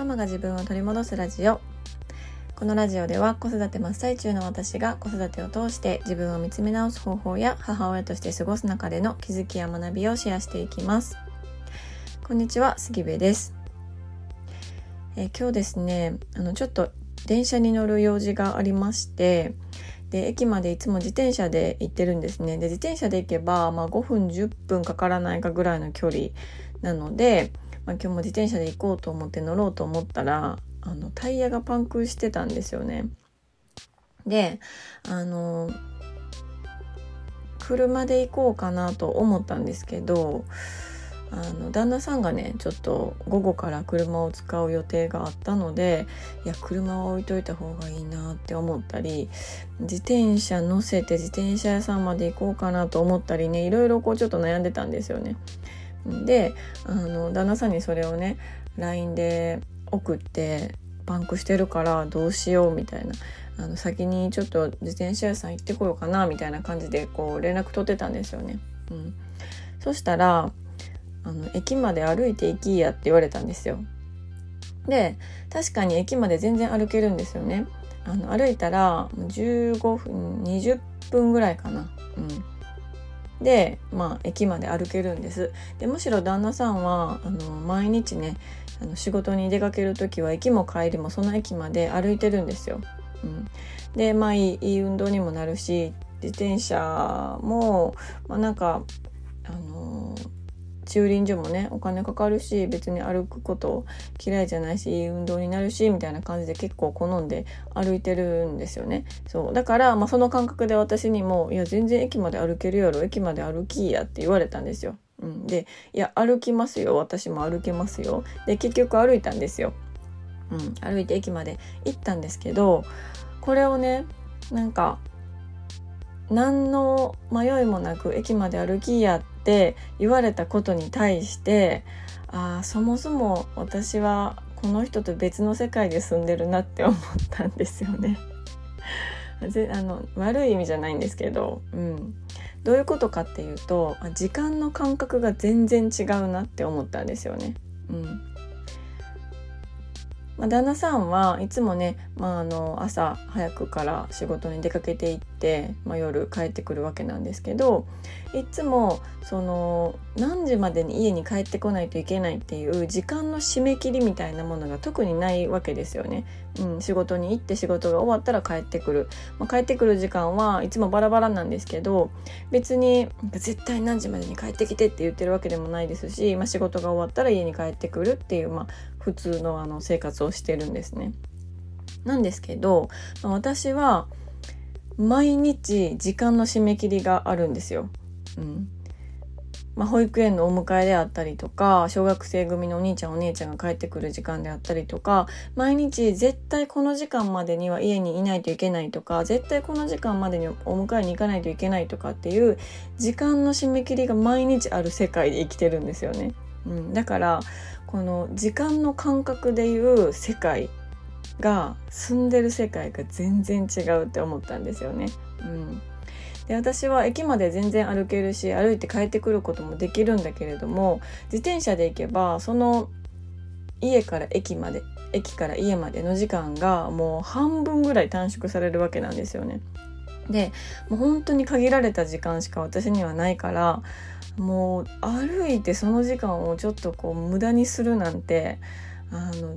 ママが自分を取り戻すラジオ。このラジオでは子育て真っ最中の私が子育てを通して自分を見つめ直す方法や母親として過ごす中での気づきや学びをシェアしていきます。こんにちは杉部です。え今日ですねあのちょっと電車に乗る用事がありましてで駅までいつも自転車で行ってるんですね。で自転車で行けば、まあ、5分10分かからないかぐらいの距離なので、まあ、今日も自転車で行こうと思って乗ろうと思ったらあのタイヤがパンクしてたんですよね。であの車で行こうかなと思ったんですけどあの旦那さんがねちょっと午後から車を使う予定があったのでいや車は置いといた方がいいなって思ったり自転車乗せて自転車屋さんまで行こうかなと思ったりねいろいろこうちょっと悩んでたんですよね。であの旦那さんにそれをね LINE で送ってパンクしてるからどうしようみたいなあの先にちょっと自転車屋さん行ってこようかなみたいな感じでこう連絡取ってたんですよね。うん、そしたらあの駅まで歩いて行きやって言われたんですよ。で確かに駅まで全然歩けるんですよね。あの歩いたら15分20分ぐらいかな。うん、でまあ駅まで歩けるんです。でむしろ旦那さんはあの毎日ねあの仕事に出かける時は駅も帰りもその駅まで歩いてるんですよ。うん、でまあいいいい運動にもなるし自転車もまあなんかあの駐輪場もねお金かかるし別に歩くこと嫌いじゃないしいい運動になるしみたいな感じで結構好んで歩いてるんですよね。そう。だから、まあ、その感覚で私にも「いや全然駅まで歩けるやろ。駅まで歩きや」って言われたんですよ。うん、で「いや歩きますよ。私も歩けますよ」で結局歩いたんですよ。うん、歩いて駅まで行ったんですけどこれをねなんか何の迷いもなく駅まで歩きやって言われたことに対してあそもそも私はこの人と別の世界で住んでるなって思ったんですよね。あの悪い意味じゃないんですけど、うん、どういうことかっていうと時間の感覚が全然違うなって思ったんですよね。うんまあ、旦那さんはいつもね、まあ、あの朝早くから仕事に出かけていって、まあ、夜帰ってくるわけなんですけどいつもその何時までに家に帰ってこないといけないっていう時間の締め切りみたいなものが特にないわけですよね。うん、仕事に行って仕事が終わったら帰ってくる、まあ、帰ってくる時間はいつもバラバラなんですけど別に絶対何時までに帰ってきてって言ってるわけでもないですし、まあ、仕事が終わったら家に帰ってくるっていう、まあ、普通のあの生活をしてるんですね。なんですけど、まあ、私は毎日時間の締め切りがあるんですよ。うんまあ、保育園のお迎えであったりとか小学生組のお兄ちゃんお姉ちゃんが帰ってくる時間であったりとか毎日絶対この時間までには家にいないといけないとか絶対この時間までにお迎えに行かないといけないとかっていう時間の締め切りが毎日ある世界で生きてるんですよね。うん、だからこの時間の感覚でいう世界が住んでる世界が全然違うって思ったんですよね。うんで私は駅まで全然歩けるし歩いて帰ってくることもできるんだけれども自転車で行けばその家から駅まで駅から家までの時間がもう半分ぐらい短縮されるわけなんですよね。でもう本当に限られた時間しか私にはないからもう歩いてその時間をちょっとこう無駄にするなんてあの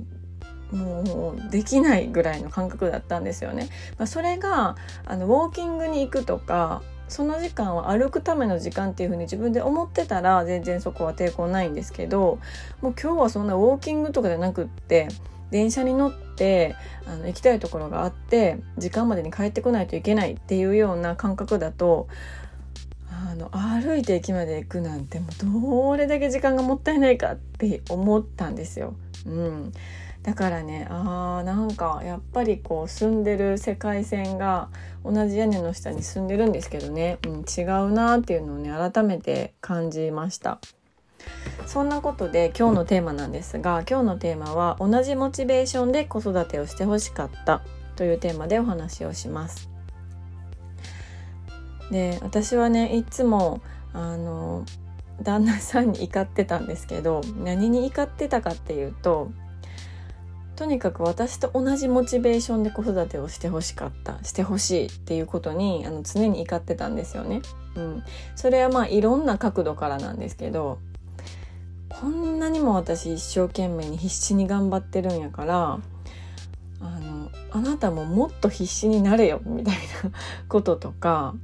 もうできないぐらいの感覚だったんですよね。まあ、それがあのウォーキングに行くとかその時間は歩くための時間っていう風に自分で思ってたら全然そこは抵抗ないんですけどもう今日はそんなウォーキングとかじゃなくって電車に乗ってあの行きたいところがあって時間までに帰ってこないといけないっていうような感覚だとあの歩いて駅まで行くなんてもうどれだけ時間がもったいないかって思ったんですよ。うん、だからねあーなんかやっぱりこう住んでる世界線が同じ屋根の下に住んでるんですけどね、うん、違うなっていうのをね改めて感じました。そんなことで今日のテーマなんですが今日のテーマは同じモチベーションで子育てをしてほしかったというテーマでお話をします。で私はねいつもあの旦那さんに怒ってたんですけど何に怒ってたかっていうととにかく私と同じモチベーションで子育てをしてほしかったしてほしいっていうことにあの常に怒ってたんですよね。うん、それはまあいろんな角度からなんですけどこんなにも私一生懸命に必死に頑張ってるんやからあのあなたももっと必死になれよみたいなこととか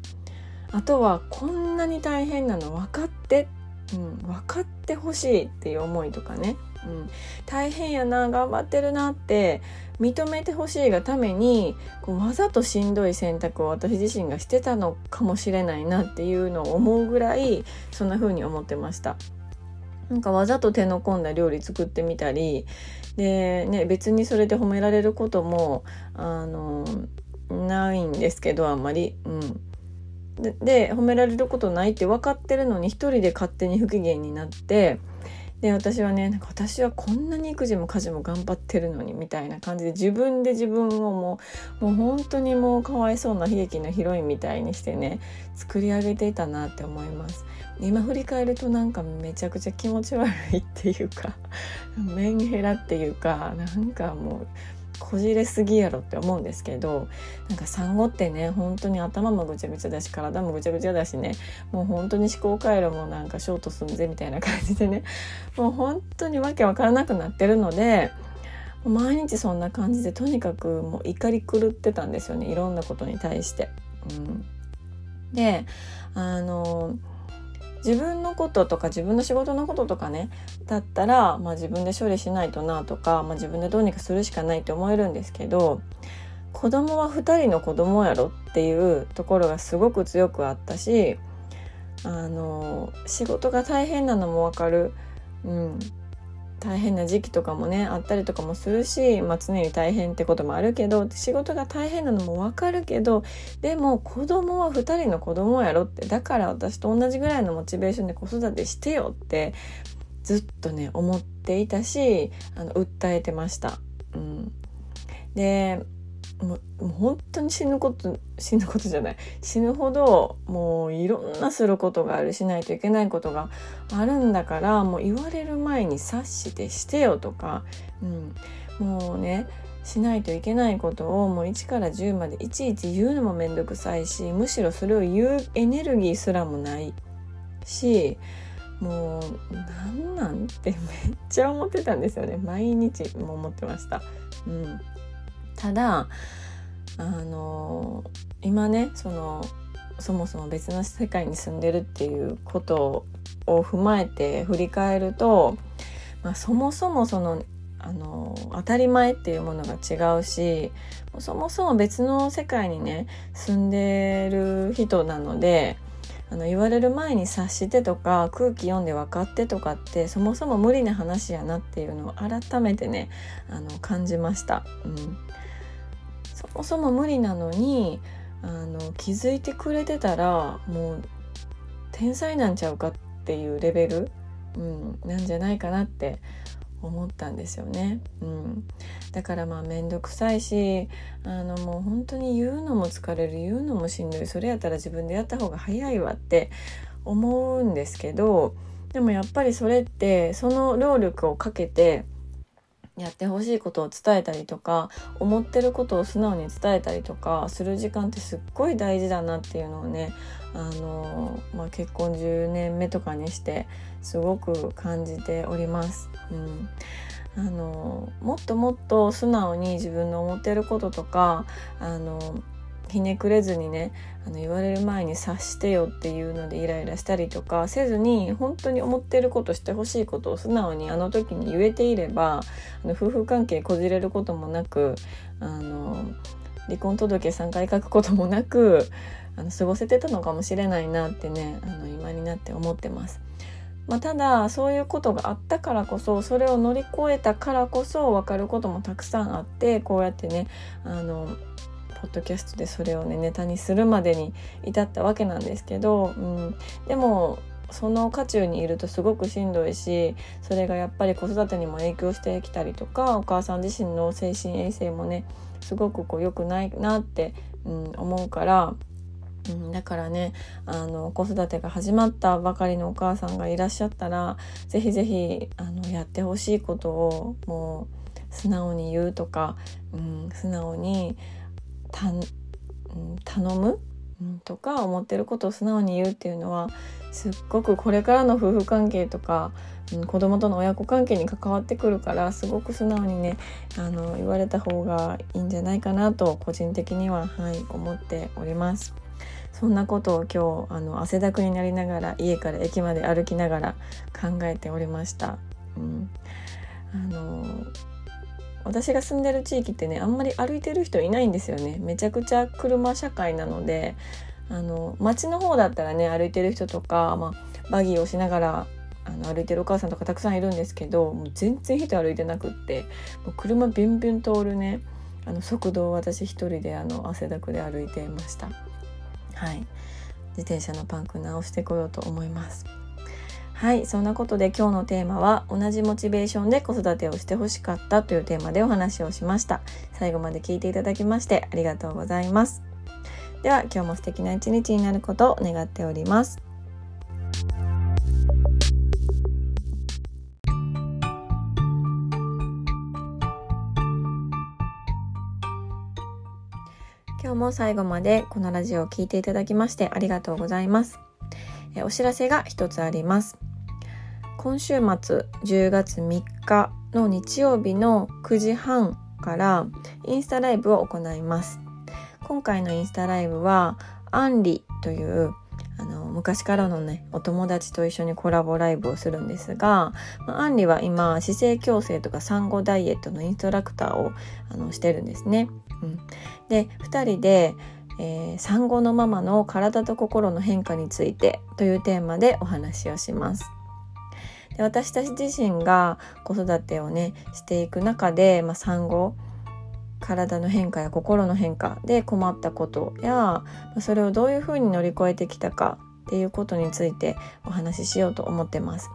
あとはこんなに大変なの分かって、うん、分かってほしいっていう思いとかねうん、大変やな頑張ってるなって認めてほしいがためにこうわざとしんどい選択を私自身がしてたのかもしれないなっていうのを思うぐらいそんな風に思ってました。なんかわざと手の込んだ料理作ってみたりで、ね、別にそれで褒められることもあのないんですけどあんまり。うんでで褒められることないって分かってるのに一人で勝手に不機嫌になってで私はねなんか私はこんなに育児も家事も頑張ってるのにみたいな感じで自分で自分をもうもう本当にもうかわいそうな悲劇のヒロインみたいにしてね作り上げていたなって思います。今振り返るとなんかめちゃくちゃ気持ち悪いっていうかメンヘラっていうかなんかもうこじれすぎやろって思うんですけどなんか産後ってね本当に頭もぐちゃぐちゃだし体もぐちゃぐちゃだしねもう本当に思考回路もなんかショート寸前みたいな感じでねもう本当にわけわからなくなってるので毎日そんな感じでとにかくもう怒り狂ってたんですよねいろんなことに対して。うん、であの自分のこととか自分の仕事のこととかねだったら、まあ、自分で処理しないとなとか、まあ、自分でどうにかするしかないって思えるんですけど子供は2人の子供やろっていうところがすごく強くあったしあの仕事が大変なのも分かる、うん、大変な時期とかもねあったりとかもするし、まあ、常に大変ってこともあるけど仕事が大変なのも分かるけどでも子供は2人の子供やろってだから私と同じぐらいのモチベーションで子育てしてよってずっとね思っていたしあの訴えてました。うん、でもう本当に死ぬこと死ぬことじゃない。死ぬほどもういろんなすることがあるしないといけないことがあるんだからもう言われる前に察してしてよとか、うん、もうねしないといけないことをもう1から10までいちいち言うのも面倒くさいしむしろそれを言うエネルギーすらもないしもうなんなん？ってめっちゃ思ってたんですよね。毎日も思ってました。うん。ただあの今ねそのそもそも別の世界に住んでるっていうことを踏まえて振り返ると、まあ、そもそもそのあの当たり前っていうものが違うしそもそも別の世界にね住んでる人なのであの言われる前に察してとか空気読んで分かってとかってそもそも無理な話やなっていうのを改めてねあの感じました。うんそもそも無理なのにあの気づいてくれてたらもう天才なんちゃうかっていうレベル、うん、なんじゃないかなって思ったんですよね。うん、だからまあ面倒くさいしあのもう本当に言うのも疲れる言うのもしんどいそれやったら自分でやった方が早いわって思うんですけどでもやっぱりそれってその労力をかけてやってほしいことを伝えたりとか思ってることを素直に伝えたりとかする時間ってすっごい大事だなっていうのをねあの、まあ、結婚10年目とかにしてすごく感じております。うんあのもっともっと素直に自分の思ってることとかあのひねくれずにねあの言われる前に察してよっていうのでイライラしたりとかせずに本当に思ってることしてほしいことを素直にあの時に言えていればあの夫婦関係こじれることもなくあの離婚届3回書くこともなくあの過ごせてたのかもしれないなってねあの今になって思ってます。まあ、ただそういうことがあったからこそそれを乗り越えたからこそ分かることもたくさんあってこうやってねあのポッドキャストでそれをねネタにするまでに至ったわけなんですけど、うん、でもその渦中にいるとすごくしんどいしそれがやっぱり子育てにも影響してきたりとかお母さん自身の精神衛生もねすごくこう良くないなって、うん、思うから。だからねあの子育てが始まったばかりのお母さんがいらっしゃったら是非是非やってほしいことをもう素直に言うとか、うん、素直に、た頼む、とか思ってることを素直に言うっていうのはすっごくこれからの夫婦関係とか、うん、子供との親子関係に関わってくるからすごく素直にねあの言われた方がいいんじゃないかなと個人的には、はい、思っております。そんなことを今日あの汗だくになりながら家から駅まで歩きながら考えておりました。うん、あの私が住んでる地域ってねあんまり歩いてる人いないんですよね。めちゃくちゃ車社会なのであの街の方だったらね歩いてる人とか、まあ、バギーをしながらあの歩いてるお母さんとかたくさんいるんですけどもう全然人歩いてなくってもう車ビュンビュン通るねあの速度を私一人であの汗だくで歩いていました。はい。自転車のパンク直してこようと思います。はいそんなことで今日のテーマは同じモチベーションで子育てをしてほしかったというテーマでお話をしました。最後まで聞いていただきましてありがとうございます。では今日も素敵な一日になることを願っております。今日も最後までこのラジオを聴いていただきましてありがとうございます。お知らせが一つあります。今週末10月3日の日曜日の9時半からインスタライブを行います今回のインスタライブはアンリというあの昔からのねお友達と一緒にコラボライブをするんですが、まあ、アンリは今姿勢矯正とか産後ダイエットのインストラクターをあのしてるんですね。うん、で2人でえー、産後のママの体と心の変化についてというテーマでお話をします。で私たち自身が子育てをねしていく中で、まあ、産後体の変化や心の変化で困ったことやそれをどういうふうに乗り越えてきたかっていうことについてお話ししようと思ってます。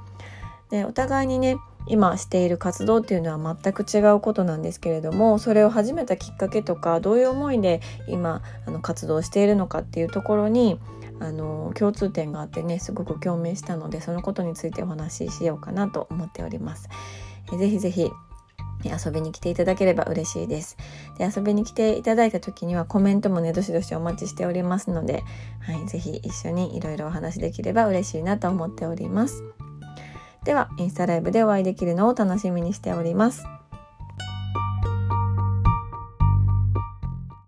でお互いにね今している活動っていうのは全く違うことなんですけれどもそれを始めたきっかけとかどういう思いで今あの活動しているのかっていうところにあの共通点があってねすごく共鳴したのでそのことについてお話ししようかなと思っております。えぜひぜひ遊びに来ていただければ嬉しいです。で遊びに来ていただいた時にはコメントもねどしどしお待ちしておりますので、はい、ぜひ一緒にいろいろお話できれば嬉しいなと思っております。ではインスタライブでお会いできるのを楽しみにしております。